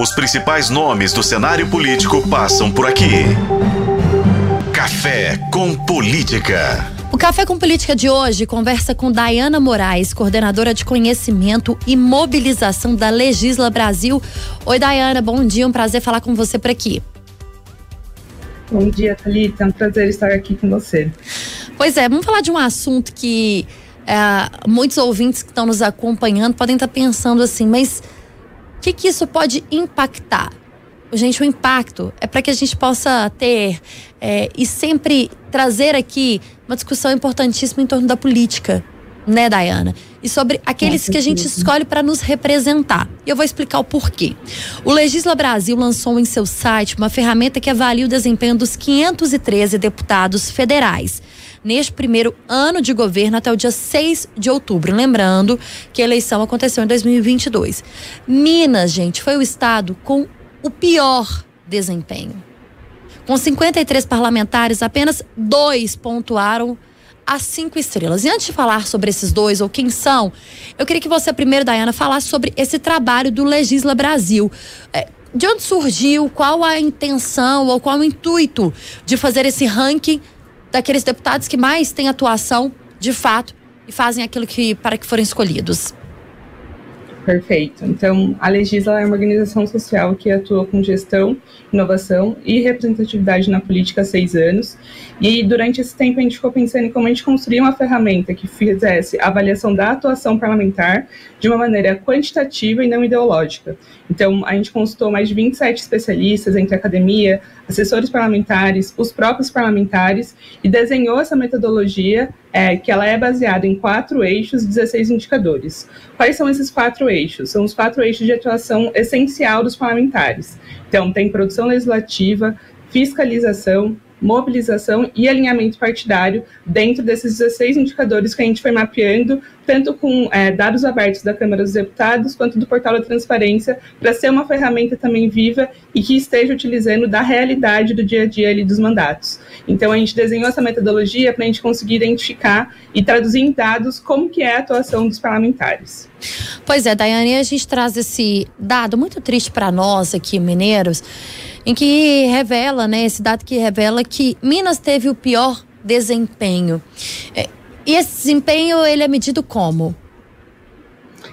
Os principais nomes do cenário político passam por aqui. Café com Política. O Café com Política de hoje conversa com Dayana Moraes, coordenadora de conhecimento e mobilização da Legisla Brasil. Oi, Dayana, bom dia, um prazer falar com você por aqui. Bom dia, Thalita, é um prazer estar aqui com você. Pois é, vamos falar de um assunto que é, muitos ouvintes que estão nos acompanhando podem estar pensando assim, mas o que, que isso pode impactar? Gente, o impacto é para que a gente possa ter é, e sempre trazer aqui uma discussão importantíssima em torno da política, né, Dayana? E sobre aqueles que a gente escolhe para nos representar. E eu vou explicar o porquê. O Legisla Brasil lançou em seu site uma ferramenta que avalia o desempenho dos 513 deputados federais neste primeiro ano de governo até o dia 6 de outubro. Lembrando que a eleição aconteceu em 2022. Minas, gente, foi o estado com o pior desempenho. Com 53 parlamentares, apenas dois pontuaram as cinco estrelas. E antes de falar sobre esses dois ou quem são, eu queria que você primeiro, Dayana, falasse sobre esse trabalho do Legisla Brasil. É, de onde surgiu? Qual a intenção ou qual o intuito de fazer esse ranking daqueles deputados que mais têm atuação, de fato, e fazem aquilo que para que forem escolhidos. Perfeito. Então, a Legisla é uma organização social que atua com gestão, inovação e representatividade na política há seis anos. E durante esse tempo a gente ficou pensando em como a gente construir uma ferramenta que fizesse avaliação da atuação parlamentar de uma maneira quantitativa e não ideológica. Então, a gente consultou mais de 27 especialistas entre academia, assessores parlamentares, os próprios parlamentares, e desenhou essa metodologia é, que ela é baseada em quatro eixos, 16 indicadores. Quais são esses quatro eixos? São os quatro eixos de atuação essencial dos parlamentares. Então, tem produção legislativa, fiscalização, mobilização e alinhamento partidário dentro desses 16 indicadores que a gente foi mapeando, tanto com é, dados abertos da Câmara dos Deputados quanto do portal da Transparência, para ser uma ferramenta também viva e que esteja utilizando da realidade do dia a dia ali dos mandatos. Então a gente desenhou essa metodologia para a gente conseguir identificar e traduzir em dados como que é a atuação dos parlamentares. Pois é, Daiane, a gente traz esse dado muito triste para nós aqui, mineiros, em que revela, né, esse dado que revela que Minas teve o pior desempenho. É, e esse desempenho, ele é medido como?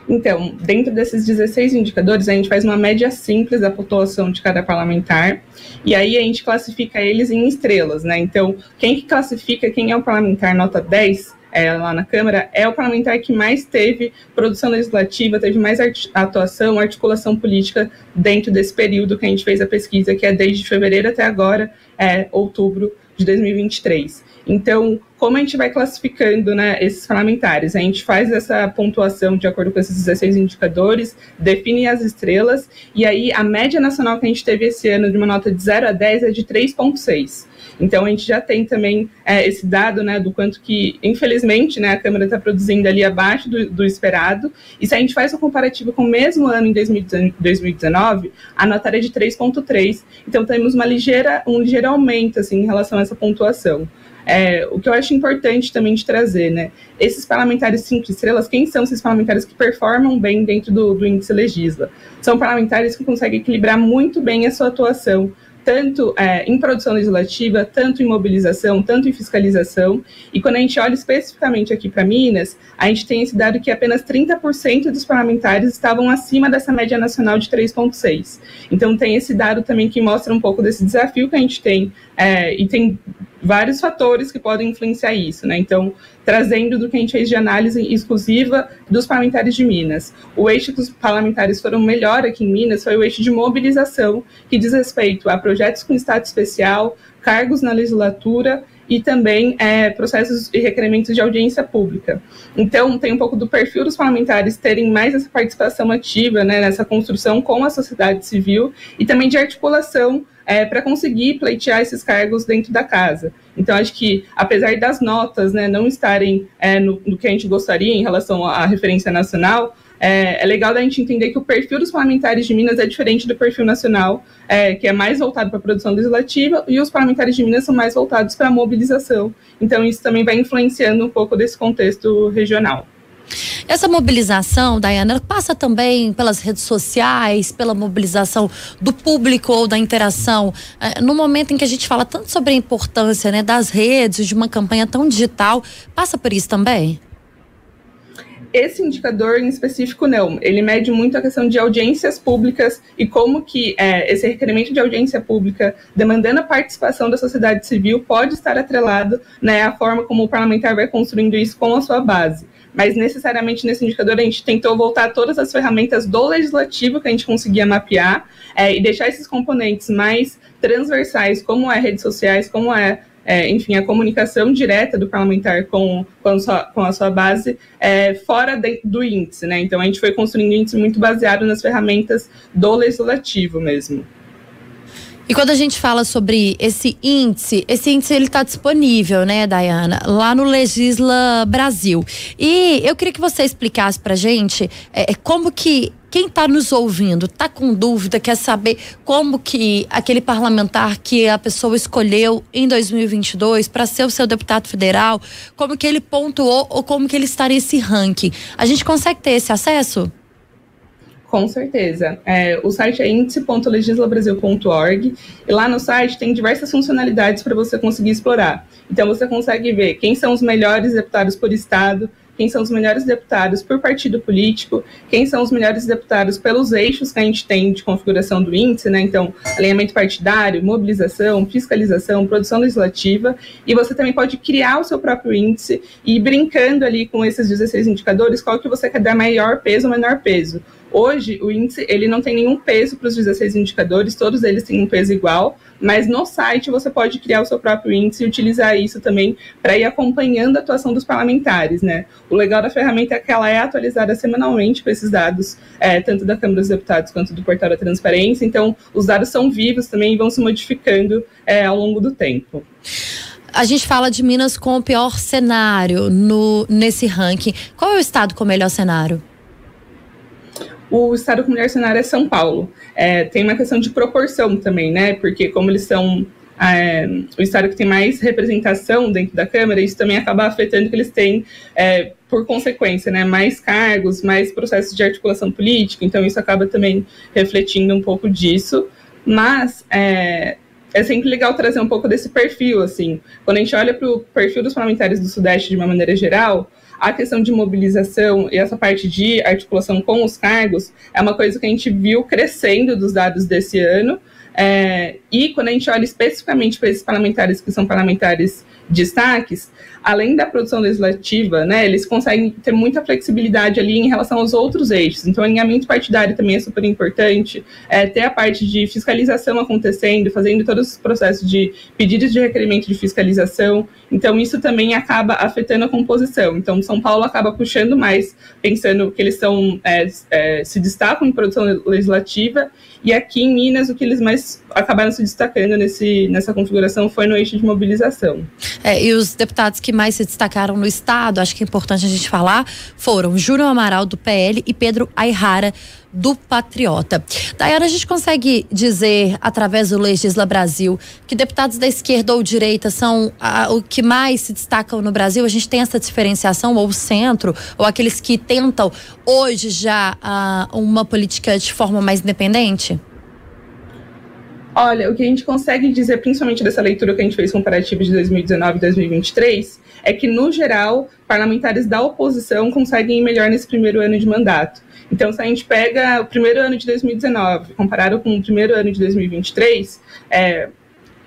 Então, dentro desses 16 indicadores, a gente faz uma média simples da pontuação de cada parlamentar, e aí a gente classifica eles em estrelas, né? Então, quem que classifica quem é o parlamentar nota 10 é, lá na Câmara, é o parlamentar que mais teve produção legislativa, teve mais art atuação, articulação política dentro desse período que a gente fez a pesquisa, que é desde fevereiro até agora, é, outubro de 2023. Então, como a gente vai classificando né, esses parlamentares? A gente faz essa pontuação de acordo com esses 16 indicadores, define as estrelas, e aí a média nacional que a gente teve esse ano de uma nota de 0 a 10 é de 3,6. Então a gente já tem também é, esse dado né, do quanto que, infelizmente, né, a Câmara está produzindo ali abaixo do, do, esperado. E se a gente faz o comparativo com o mesmo ano em 2019, a nota era de 3,3. Então temos uma ligeira, um ligeiro aumento assim, em relação a essa pontuação. É, o que eu acho importante também de trazer, né? Esses parlamentares cinco estrelas, quem são esses parlamentares que performam bem dentro do, do índice legisla? São parlamentares que conseguem equilibrar muito bem a sua atuação tanto é, em produção legislativa, tanto em mobilização, tanto em fiscalização. E quando a gente olha especificamente aqui para Minas, a gente tem esse dado que apenas 30% dos parlamentares estavam acima dessa média nacional de 3,6. Então tem esse dado também que mostra um pouco desse desafio que a gente tem, é, e tem vários fatores que podem influenciar isso, né? Então, trazendo do que a gente fez de análise exclusiva dos parlamentares de Minas. O eixo que os parlamentares foram melhor aqui em Minas foi o eixo de mobilização, que diz respeito a projetos com estado especial, cargos na legislatura e também é, processos e requerimentos de audiência pública. Então, tem um pouco do perfil dos parlamentares terem mais essa participação ativa né, nessa construção com a sociedade civil e também de articulação é, para conseguir pleitear esses cargos dentro da casa. Então, acho que, apesar das notas né, não estarem é, no, no, que a gente gostaria em relação à referência nacional, é, é, legal da gente entender que o perfil dos parlamentares de Minas é diferente do perfil nacional, é, que é mais voltado para a produção legislativa, e os parlamentares de Minas são mais voltados para a mobilização. Então, isso também vai influenciando um pouco desse contexto regional. Essa mobilização, Dayana, passa também pelas redes sociais, pela mobilização do público ou da interação. É, no momento em que a gente fala tanto sobre a importância né, das redes, de uma campanha tão digital, passa por isso também? Esse indicador em específico não, ele mede muito a questão de audiências públicas e como que é, esse requerimento de audiência pública, demandando a participação da sociedade civil, pode estar atrelado né, à forma como o parlamentar vai construindo isso com a sua base mas necessariamente nesse indicador a gente tentou voltar todas as ferramentas do legislativo que a gente conseguia mapear é, e deixar esses componentes mais transversais, como é redes sociais, como é, é enfim, a comunicação direta do parlamentar com, com, a, sua, com a sua base, é, fora de, do índice, né? Então a gente foi construindo um índice muito baseado nas ferramentas do legislativo mesmo. E quando a gente fala sobre esse índice, esse índice ele está disponível, né, Dayana, lá no Legisla Brasil. E eu queria que você explicasse para gente é, é, como que quem está nos ouvindo está com dúvida, quer saber como que aquele parlamentar que a pessoa escolheu em 2022 para ser o seu deputado federal, como que ele pontuou ou como que ele está nesse ranking. A gente consegue ter esse acesso? Com certeza. É, o site é índice.legislabrasil.org e lá no site tem diversas funcionalidades para você conseguir explorar. Então você consegue ver quem são os melhores deputados por estado, quem são os melhores deputados por partido político, quem são os melhores deputados pelos eixos que a gente tem de configuração do índice, né? Então, alinhamento partidário, mobilização, fiscalização, produção legislativa, e você também pode criar o seu próprio índice e ir brincando ali com esses 16 indicadores, qual que você quer dar maior peso ou menor peso. Hoje, o índice ele não tem nenhum peso para os 16 indicadores, todos eles têm um peso igual, mas no site você pode criar o seu próprio índice e utilizar isso também para ir acompanhando a atuação dos parlamentares, né? O legal da ferramenta é que ela é atualizada semanalmente com esses dados, é, tanto da Câmara dos Deputados quanto do Portal da Transparência, então os dados são vivos também e vão se modificando é, ao longo do tempo. A gente fala de Minas com o pior cenário no, nesse ranking. Qual é o estado com o melhor cenário? O estado com melhor cenário é São Paulo. É, tem uma questão de proporção também, né? Porque como eles são é, o estado que tem mais representação dentro da Câmara, isso também acaba afetando que eles têm, é, por consequência, né, mais cargos, mais processos de articulação política, então isso acaba também refletindo um pouco disso. Mas é, é sempre legal trazer um pouco desse perfil, assim. Quando a gente olha para o perfil dos parlamentares do Sudeste de uma maneira geral, a questão de mobilização e essa parte de articulação com os cargos é uma coisa que a gente viu crescendo dos dados desse ano. É, e quando a gente olha especificamente para esses parlamentares que são parlamentares destaques, além da produção legislativa, né, eles conseguem ter muita flexibilidade ali em relação aos outros eixos. Então, alinhamento partidário também é super importante, é, ter a parte de fiscalização acontecendo, fazendo todos os processos de pedidos de requerimento de fiscalização. Então, isso também acaba afetando a composição. Então, São Paulo acaba puxando mais, pensando que eles são, é, é, se destacam em produção legislativa, e aqui em Minas, o que eles mais acabaram se destacando nesse, nessa configuração foi no eixo de mobilização. É, e os deputados que mais se destacaram no Estado, acho que é importante a gente falar, foram Júnior Amaral, do PL, e Pedro Ayrara, do Patriota. Dayana, a gente consegue dizer, através do Legisla Brasil, que deputados da esquerda ou direita são a, o que mais se destacam no Brasil? A gente tem essa diferenciação, ou o centro, ou aqueles que tentam hoje já a, uma política de forma mais independente? Olha, o que a gente consegue dizer, principalmente dessa leitura que a gente fez comparativa de 2019 e 2023, é que, no geral, parlamentares da oposição conseguem ir melhor nesse primeiro ano de mandato. Então, se a gente pega o primeiro ano de 2019, comparado com o primeiro ano de 2023, é,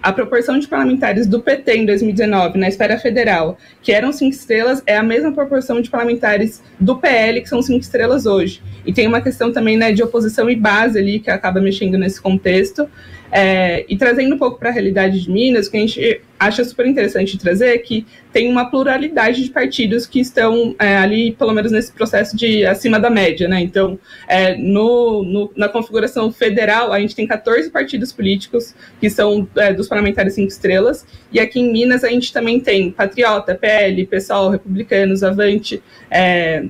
a proporção de parlamentares do PT em 2019 na esfera federal, que eram cinco estrelas, é a mesma proporção de parlamentares do PL, que são cinco estrelas hoje. E tem uma questão também né, de oposição e base ali, que acaba mexendo nesse contexto. É, e trazendo um pouco para a realidade de Minas, o que a gente acha super interessante trazer é que tem uma pluralidade de partidos que estão é, ali, pelo menos nesse processo de acima da média, né? Então, é, no, no, na configuração federal, a gente tem 14 partidos políticos que são é, dos parlamentares cinco estrelas, e aqui em Minas a gente também tem Patriota, PL, PSOL, Republicanos, Avante, é,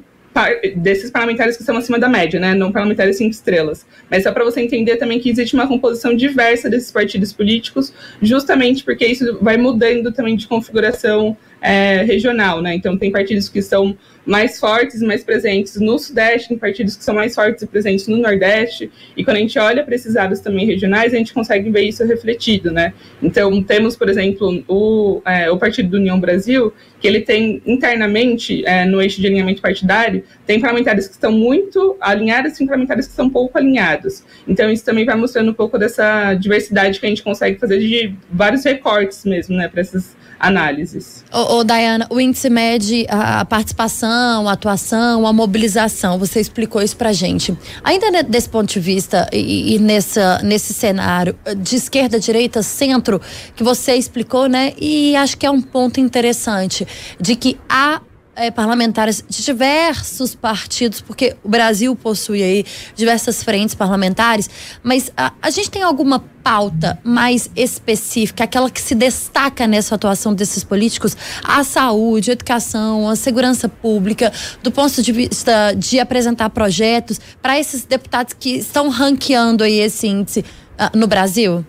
desses parlamentares que estão acima da média, né? Não parlamentares cinco estrelas. Mas só para você entender também que existe uma composição diversa desses partidos políticos, justamente porque isso vai mudando também de configuração é, regional, né? Então tem partidos que são mais fortes mais presentes no Sudeste, tem partidos que são mais fortes e presentes no Nordeste, e quando a gente olha para esses dados também regionais, a gente consegue ver isso refletido, né? Então temos, por exemplo, o, é, o Partido do União Brasil, que ele tem internamente, é, no eixo de alinhamento partidário, tem parlamentares que estão muito alinhados e tem parlamentares que estão pouco alinhados. Então isso também vai mostrando um pouco dessa diversidade que a gente consegue fazer de vários recortes mesmo, né, para essas análises. Ô, ô, Dayana, o índice mede a participação, a atuação, a mobilização. Você explicou isso pra gente. Ainda desse ponto de vista e, e nessa, nesse cenário de esquerda, direita, centro, que você explicou, né? E acho que é um ponto interessante de que há é, parlamentares de diversos partidos, porque o Brasil possui aí diversas frentes parlamentares, mas a, a gente tem alguma pauta mais específica, aquela que se destaca nessa atuação desses políticos, a saúde, a educação, a segurança pública, do ponto de vista de apresentar projetos para esses deputados que estão ranqueando aí esse índice uh, no Brasil?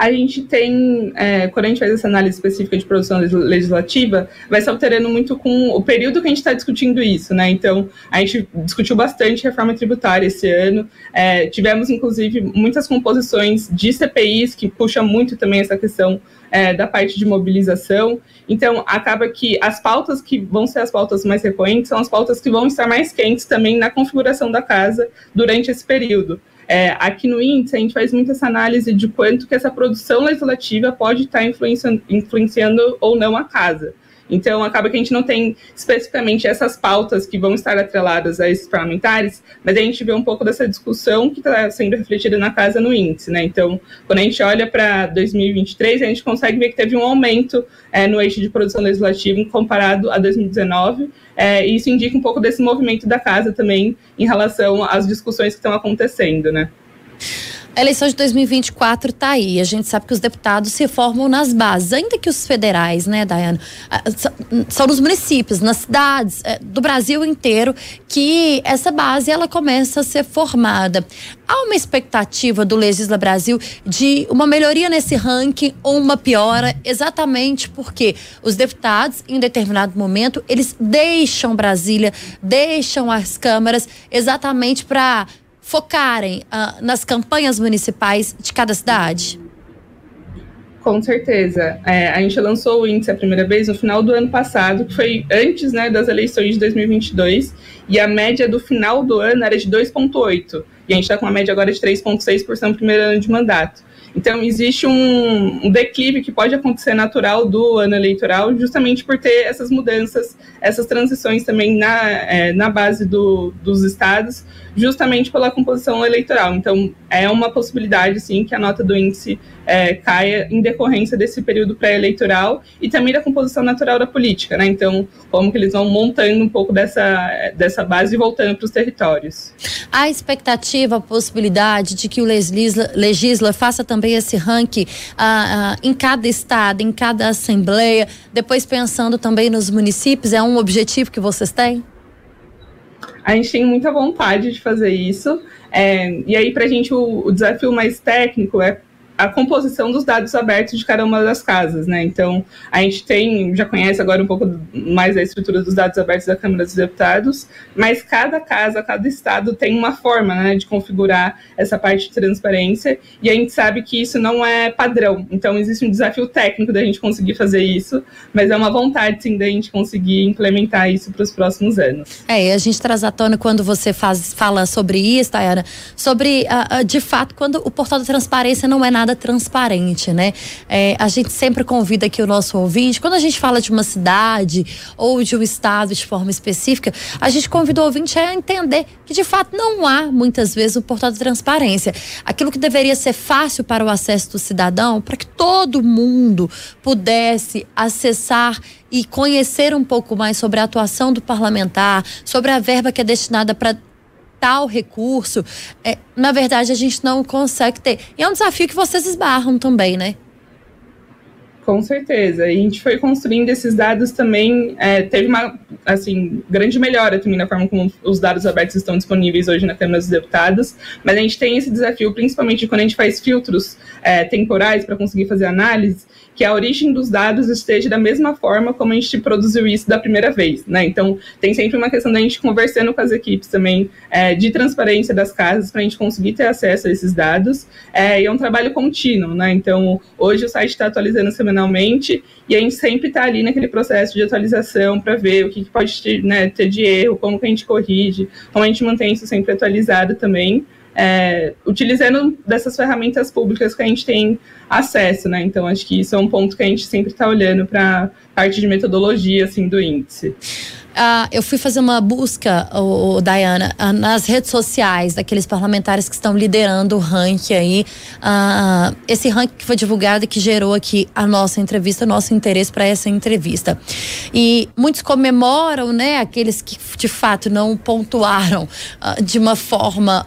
A gente tem, é, quando a gente faz essa análise específica de produção legislativa, vai se alterando muito com o período que a gente está discutindo isso, né? Então, a gente discutiu bastante reforma tributária esse ano, é, tivemos, inclusive, muitas composições de CPIs que puxam muito também essa questão é, da parte de mobilização. Então, acaba que as pautas que vão ser as pautas mais recorrentes são as pautas que vão estar mais quentes também na configuração da casa durante esse período. É, aqui no índice, a gente faz muito essa análise de quanto que essa produção legislativa pode estar influenciando, influenciando ou não a casa. Então, acaba que a gente não tem especificamente essas pautas que vão estar atreladas a esses parlamentares, mas a gente vê um pouco dessa discussão que está sendo refletida na casa no índice, né? Então, quando a gente olha para 2023, a gente consegue ver que teve um aumento é, no eixo de produção legislativa comparado a 2019, é, e isso indica um pouco desse movimento da casa também em relação às discussões que estão acontecendo, né? A eleição de 2024 está aí. A gente sabe que os deputados se formam nas bases, ainda que os federais, né, Dayana? Ah, são nos municípios, nas cidades é, do Brasil inteiro que essa base ela começa a ser formada. Há uma expectativa do Legisla Brasil de uma melhoria nesse ranking ou uma piora, exatamente porque os deputados, em determinado momento, eles deixam Brasília, deixam as câmaras, exatamente para focarem uh, nas campanhas municipais de cada cidade? Com certeza. É, a gente lançou o índice a primeira vez no final do ano passado, que foi antes né, das eleições de 2022, e a média do final do ano era de 2,8. E a gente está com uma média agora de 3,6% no primeiro ano de mandato. Então, existe um, um, declive que pode acontecer natural do ano eleitoral, justamente por ter essas mudanças, essas transições também na, é, na base do, dos estados, justamente pela composição eleitoral. Então, é uma possibilidade, sim, que a nota do índice é, caia em decorrência desse período pré-eleitoral e também da composição natural da política, né? Então, como que eles vão montando um pouco dessa, dessa base e voltando para os territórios. A expectativa, a possibilidade de que o Legisla, Legisla faça também esse ranking ah, ah, em cada estado, em cada assembleia, depois pensando também nos municípios, é um objetivo que vocês têm? A gente tem muita vontade de fazer isso. É, e aí, para a gente, o, o desafio mais técnico é a composição dos dados abertos de cada uma das casas, né? Então, a gente tem, já conhece agora um pouco mais a estrutura dos dados abertos da Câmara dos Deputados, mas cada casa, cada estado tem uma forma, né, de configurar essa parte de transparência, e a gente sabe que isso não é padrão. Então, existe um desafio técnico da gente conseguir fazer isso, mas é uma vontade, sim, da gente conseguir implementar isso para os próximos anos. É, e a gente traz à tona quando você faz, fala sobre isso, Tayana, sobre, uh, uh, de fato, quando o portal da transparência não é nada nada transparente, né? É, a gente sempre convida aqui o nosso ouvinte, quando a gente fala de uma cidade ou de um estado de forma específica, a gente convida o ouvinte a entender que de fato não há muitas vezes o portal de transparência. Aquilo que deveria ser fácil para o acesso do cidadão, para que todo mundo pudesse acessar e conhecer um pouco mais sobre a atuação do parlamentar, sobre a verba que é destinada para tal recurso, é, na verdade a gente não consegue ter. E é um desafio que vocês esbarram também, né? Com certeza. E a gente foi construindo esses dados também. É, teve uma assim, grande melhora também na forma como os dados abertos estão disponíveis hoje na Câmara dos Deputados. Mas a gente tem esse desafio, principalmente quando a gente faz filtros é, temporais para conseguir fazer análise, que a origem dos dados esteja da mesma forma como a gente produziu isso da primeira vez. Né? Então, tem sempre uma questão da gente conversando com as equipes também é, de transparência das casas para a gente conseguir ter acesso a esses dados. É, e é um trabalho contínuo. Né? Então, hoje o site está atualizando semanalmente e a gente sempre está ali naquele processo de atualização para ver o que, que pode ter, né, ter de erro, como que a gente corrige, como a gente mantém isso sempre atualizado também é, utilizando dessas ferramentas públicas que a gente tem acesso, né? Então acho que isso é um ponto que a gente sempre está olhando para parte de metodologia assim do índice. Uh, eu fui fazer uma busca, o, o Diana, uh, nas redes sociais daqueles parlamentares que estão liderando o ranking aí. Uh, esse ranking que foi divulgado e que gerou aqui a nossa entrevista, nosso interesse para essa entrevista. E muitos comemoram, né, aqueles que de fato não pontuaram de uma forma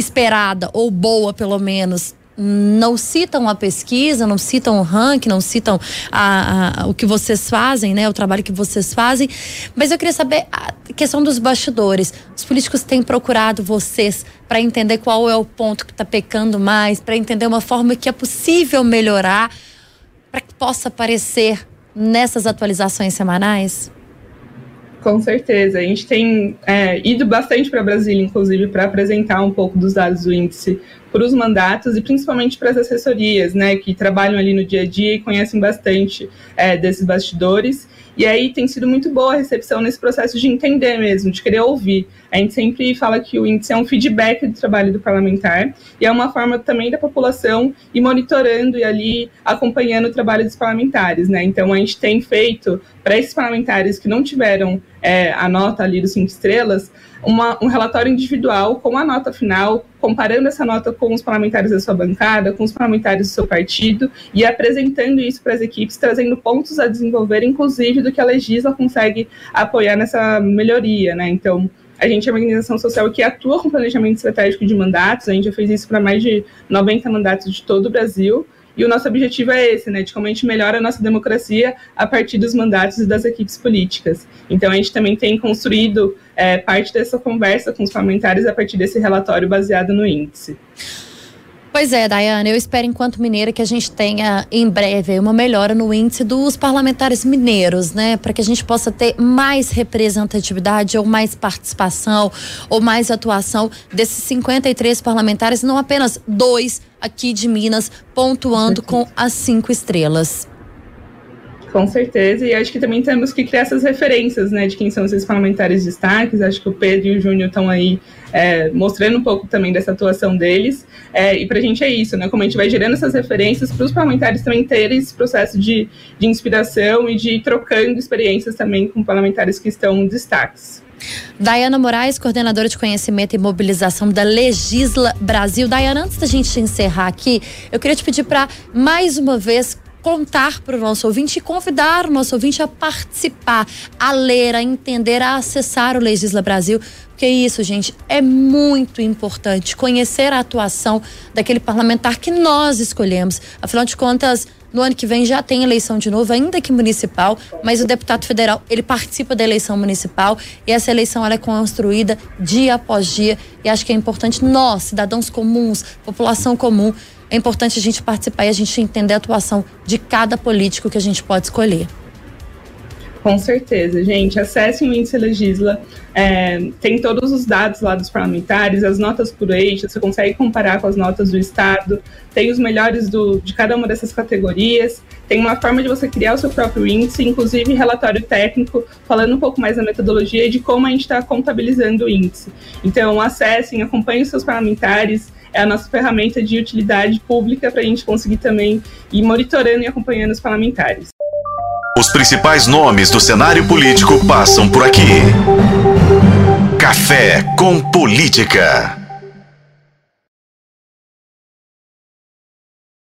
esperada ou boa, pelo menos, não citam a pesquisa, não citam o ranking, não citam a, a, o que vocês fazem, né? O trabalho que vocês fazem. Mas eu queria saber a questão dos bastidores. Os políticos têm procurado vocês para entender qual é o ponto que está pecando mais, para entender uma forma que é possível melhorar, para que possa aparecer nessas atualizações semanais? Com certeza. A gente tem é, ido bastante para Brasília, inclusive, para apresentar um pouco dos dados do índice para os mandatos e principalmente para as assessorias, né, que trabalham ali no dia a dia e conhecem bastante é, desses bastidores. E aí tem sido muito boa a recepção nesse processo de entender mesmo, de querer ouvir. A gente sempre fala que o índice é um feedback do trabalho do parlamentar e é uma forma também da população ir monitorando e ali acompanhando o trabalho dos parlamentares, né? Então a gente tem feito para esses parlamentares que não tiveram é, a nota ali dos cinco estrelas, uma, um relatório individual com a nota final, comparando essa nota com os parlamentares da sua bancada, com os parlamentares do seu partido e apresentando isso para as equipes, trazendo pontos a desenvolver, inclusive do que a Legisla consegue apoiar nessa melhoria, né? Então, a gente é uma organização social que atua com planejamento estratégico de mandatos, a gente já fez isso para mais de 90 mandatos de todo o Brasil, e o nosso objetivo é esse, né, de como a gente melhora a nossa democracia a partir dos mandatos e das equipes políticas. Então, a gente também tem construído é, parte dessa conversa com os parlamentares a partir desse relatório baseado no índice. Pois é, Dayana, eu espero, enquanto mineira, que a gente tenha em breve uma melhora no índice dos parlamentares mineiros, né? Para que a gente possa ter mais representatividade, ou mais participação, ou mais atuação desses 53 parlamentares, não apenas dois aqui de Minas, pontuando com as cinco estrelas. Com certeza, e acho que também temos que criar essas referências, né, de quem são esses parlamentares destaques. Acho que o Pedro e o Júnior estão aí é, mostrando um pouco também dessa atuação deles. É, e para a gente é isso, né, como a gente vai gerando essas referências para os parlamentares também terem esse processo de, de inspiração e de ir trocando experiências também com parlamentares que estão destaques. Dayana Moraes, coordenadora de conhecimento e mobilização da Legisla Brasil. Dayana, antes da gente encerrar aqui, eu queria te pedir para mais uma vez contar para o nosso ouvinte e convidar o nosso ouvinte a participar, a ler, a entender, a acessar o Legisla Brasil. Porque isso, gente, é muito importante conhecer a atuação daquele parlamentar que nós escolhemos. Afinal de contas, no ano que vem já tem eleição de novo, ainda que municipal, mas o deputado federal, ele participa da eleição municipal e essa eleição ela é construída dia após dia e acho que é importante nós, cidadãos comuns, população comum, é importante a gente participar e a gente entender a atuação de cada político que a gente pode escolher. Com certeza, gente. Acessem o Índice Legisla. É, tem todos os dados lá dos parlamentares, as notas por eixo, você consegue comparar com as notas do Estado, tem os melhores do, de cada uma dessas categorias, tem uma forma de você criar o seu próprio índice, inclusive relatório técnico, falando um pouco mais da metodologia e de como a gente está contabilizando o índice. Então, acessem, acompanhem os seus parlamentares, é a nossa ferramenta de utilidade pública para a gente conseguir também ir monitorando e acompanhando os parlamentares. Os principais nomes do cenário político passam por aqui. Café com Política.